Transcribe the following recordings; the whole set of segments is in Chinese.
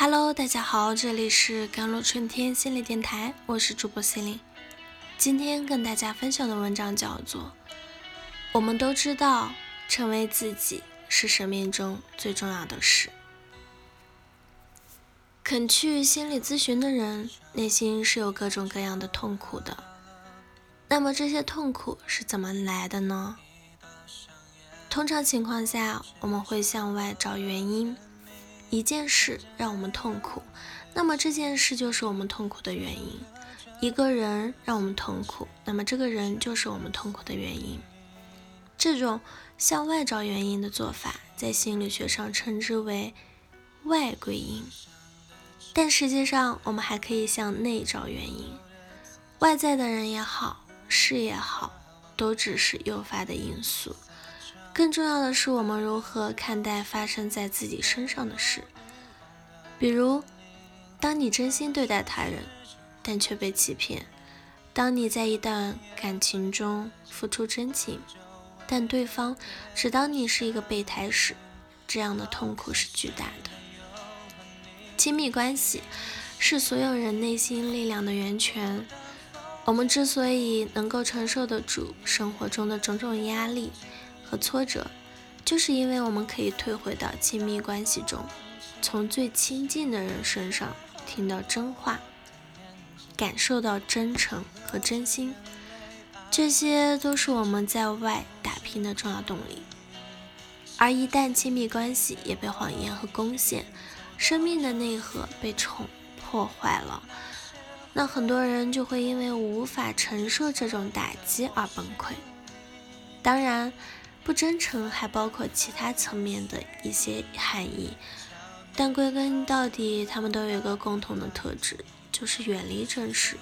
Hello，大家好，这里是甘露春天心理电台，我是主播心灵。今天跟大家分享的文章叫做《我们都知道成为自己是生命中最重要的事》。肯去心理咨询的人，内心是有各种各样的痛苦的。那么这些痛苦是怎么来的呢？通常情况下，我们会向外找原因。一件事让我们痛苦，那么这件事就是我们痛苦的原因；一个人让我们痛苦，那么这个人就是我们痛苦的原因。这种向外找原因的做法，在心理学上称之为外归因。但实际上，我们还可以向内找原因。外在的人也好，事也好，都只是诱发的因素。更重要的是，我们如何看待发生在自己身上的事。比如，当你真心对待他人，但却被欺骗；当你在一段感情中付出真情，但对方只当你是一个备胎时，这样的痛苦是巨大的。亲密关系是所有人内心力量的源泉。我们之所以能够承受得住生活中的种种压力，和挫折，就是因为我们可以退回到亲密关系中，从最亲近的人身上听到真话，感受到真诚和真心，这些都是我们在外打拼的重要动力。而一旦亲密关系也被谎言和攻陷，生命的内核被冲破坏了，那很多人就会因为无法承受这种打击而崩溃。当然。不真诚还包括其他层面的一些含义，但归根到底，他们都有一个共同的特质，就是远离真实。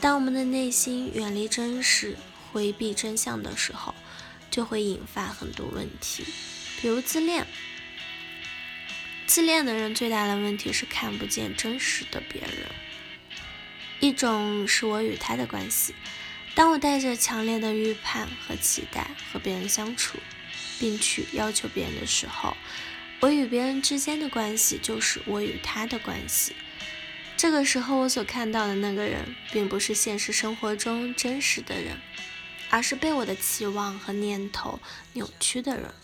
当我们的内心远离真实、回避真相的时候，就会引发很多问题，比如自恋。自恋的人最大的问题是看不见真实的别人。一种是我与他的关系。当我带着强烈的预判和期待和别人相处，并去要求别人的时候，我与别人之间的关系就是我与他的关系。这个时候，我所看到的那个人，并不是现实生活中真实的人，而是被我的期望和念头扭曲的人，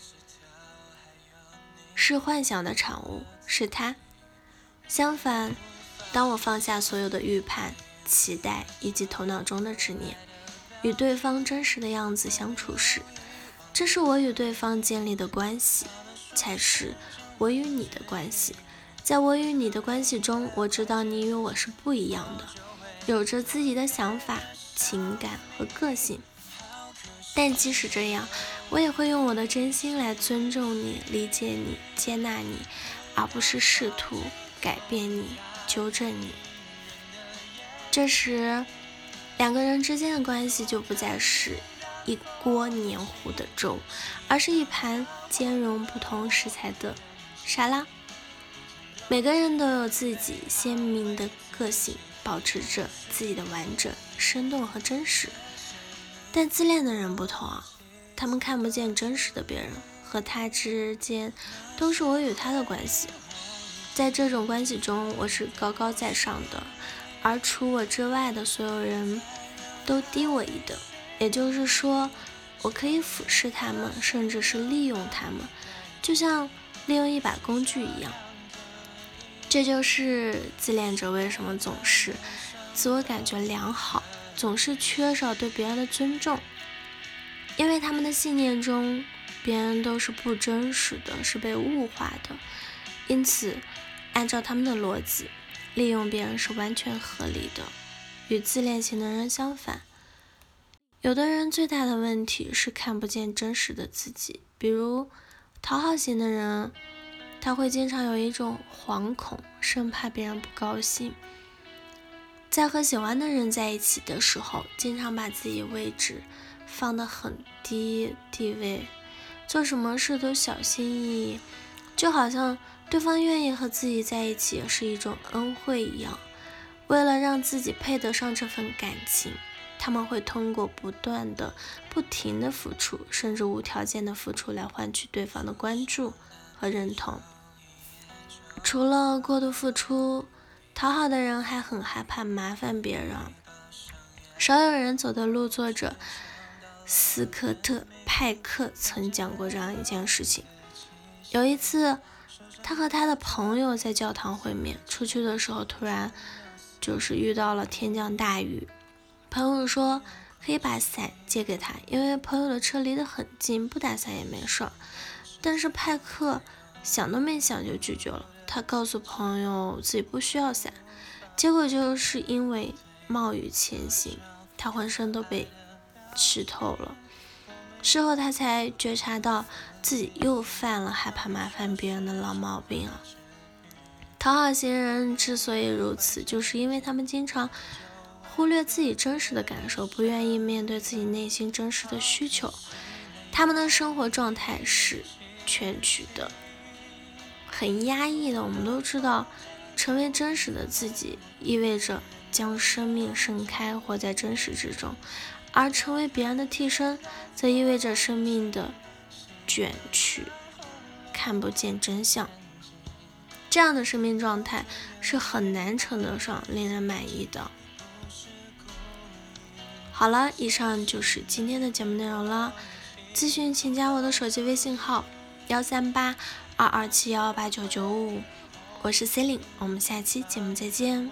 是幻想的产物，是他。相反，当我放下所有的预判、期待以及头脑中的执念，与对方真实的样子相处时，这是我与对方建立的关系，才是我与你的关系。在我与你的关系中，我知道你与我是不一样的，有着自己的想法、情感和个性。但即使这样，我也会用我的真心来尊重你、理解你、接纳你，而不是试图改变你、纠正你。这时。两个人之间的关系就不再是一锅黏糊的粥，而是一盘兼容不同食材的沙拉。每个人都有自己鲜明的个性，保持着自己的完整、生动和真实。但自恋的人不同啊，他们看不见真实的别人，和他之间都是我与他的关系。在这种关系中，我是高高在上的。而除我之外的所有人都低我一等，也就是说，我可以俯视他们，甚至是利用他们，就像利用一把工具一样。这就是自恋者为什么总是自我感觉良好，总是缺少对别人的尊重，因为他们的信念中，别人都是不真实的，是被物化的，因此，按照他们的逻辑。利用别人是完全合理的，与自恋型的人相反。有的人最大的问题是看不见真实的自己，比如讨好型的人，他会经常有一种惶恐，生怕别人不高兴。在和喜欢的人在一起的时候，经常把自己位置放得很低地位，做什么事都小心翼翼，就好像。对方愿意和自己在一起是一种恩惠一样，为了让自己配得上这份感情，他们会通过不断的、不停的付出，甚至无条件的付出来换取对方的关注和认同。除了过度付出，讨好的人还很害怕麻烦别人。少有人走的路，作者斯科特派克曾讲过这样一件事情。有一次，他和他的朋友在教堂会面，出去的时候突然就是遇到了天降大雨。朋友说可以把伞借给他，因为朋友的车离得很近，不打伞也没事儿。但是派克想都没想就拒绝了。他告诉朋友自己不需要伞，结果就是因为冒雨前行，他浑身都被湿透了。事后他才觉察到自己又犯了害怕麻烦别人的老毛病啊！讨好型人之所以如此，就是因为他们经常忽略自己真实的感受，不愿意面对自己内心真实的需求。他们的生活状态是全曲的。很压抑的，我们都知道，成为真实的自己意味着将生命盛开，活在真实之中；而成为别人的替身，则意味着生命的卷曲，看不见真相。这样的生命状态是很难称得上令人满意的。好了，以上就是今天的节目内容了。咨询请加我的手机微信号：幺三八。二二七幺八九九五，我是 c e l i n e 我们下期节目再见。